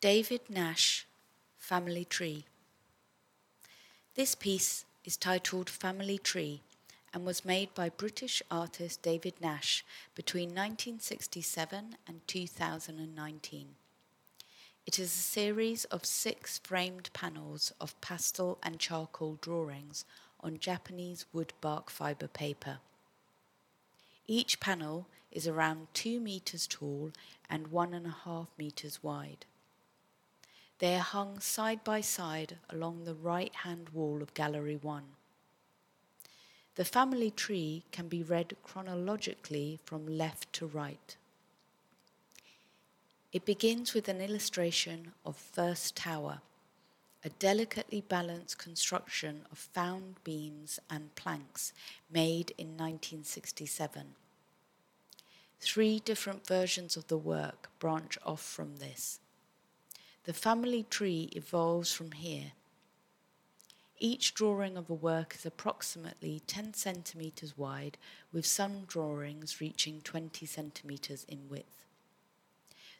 David Nash, Family Tree. This piece is titled Family Tree and was made by British artist David Nash between 1967 and 2019. It is a series of six framed panels of pastel and charcoal drawings on Japanese wood bark fibre paper. Each panel is around two metres tall and one and a half metres wide. They are hung side by side along the right hand wall of Gallery 1. The family tree can be read chronologically from left to right. It begins with an illustration of First Tower, a delicately balanced construction of found beams and planks made in 1967. Three different versions of the work branch off from this. The family tree evolves from here. Each drawing of a work is approximately 10 centimetres wide, with some drawings reaching 20 centimetres in width.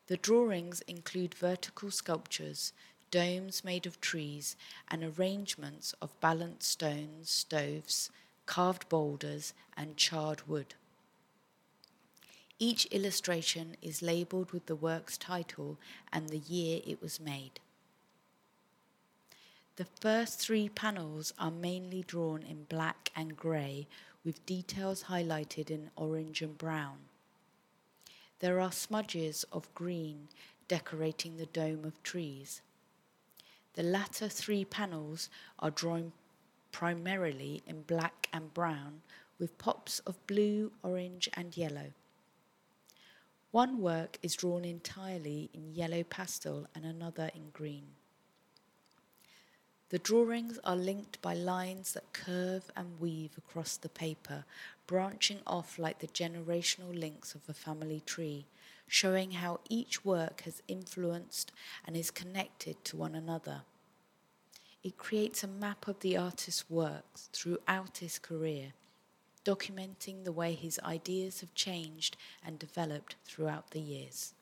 The drawings include vertical sculptures, domes made of trees, and arrangements of balanced stones, stoves, carved boulders, and charred wood. Each illustration is labelled with the work's title and the year it was made. The first three panels are mainly drawn in black and grey, with details highlighted in orange and brown. There are smudges of green decorating the dome of trees. The latter three panels are drawn primarily in black and brown, with pops of blue, orange, and yellow. One work is drawn entirely in yellow pastel and another in green. The drawings are linked by lines that curve and weave across the paper, branching off like the generational links of a family tree, showing how each work has influenced and is connected to one another. It creates a map of the artist's works throughout his career documenting the way his ideas have changed and developed throughout the years.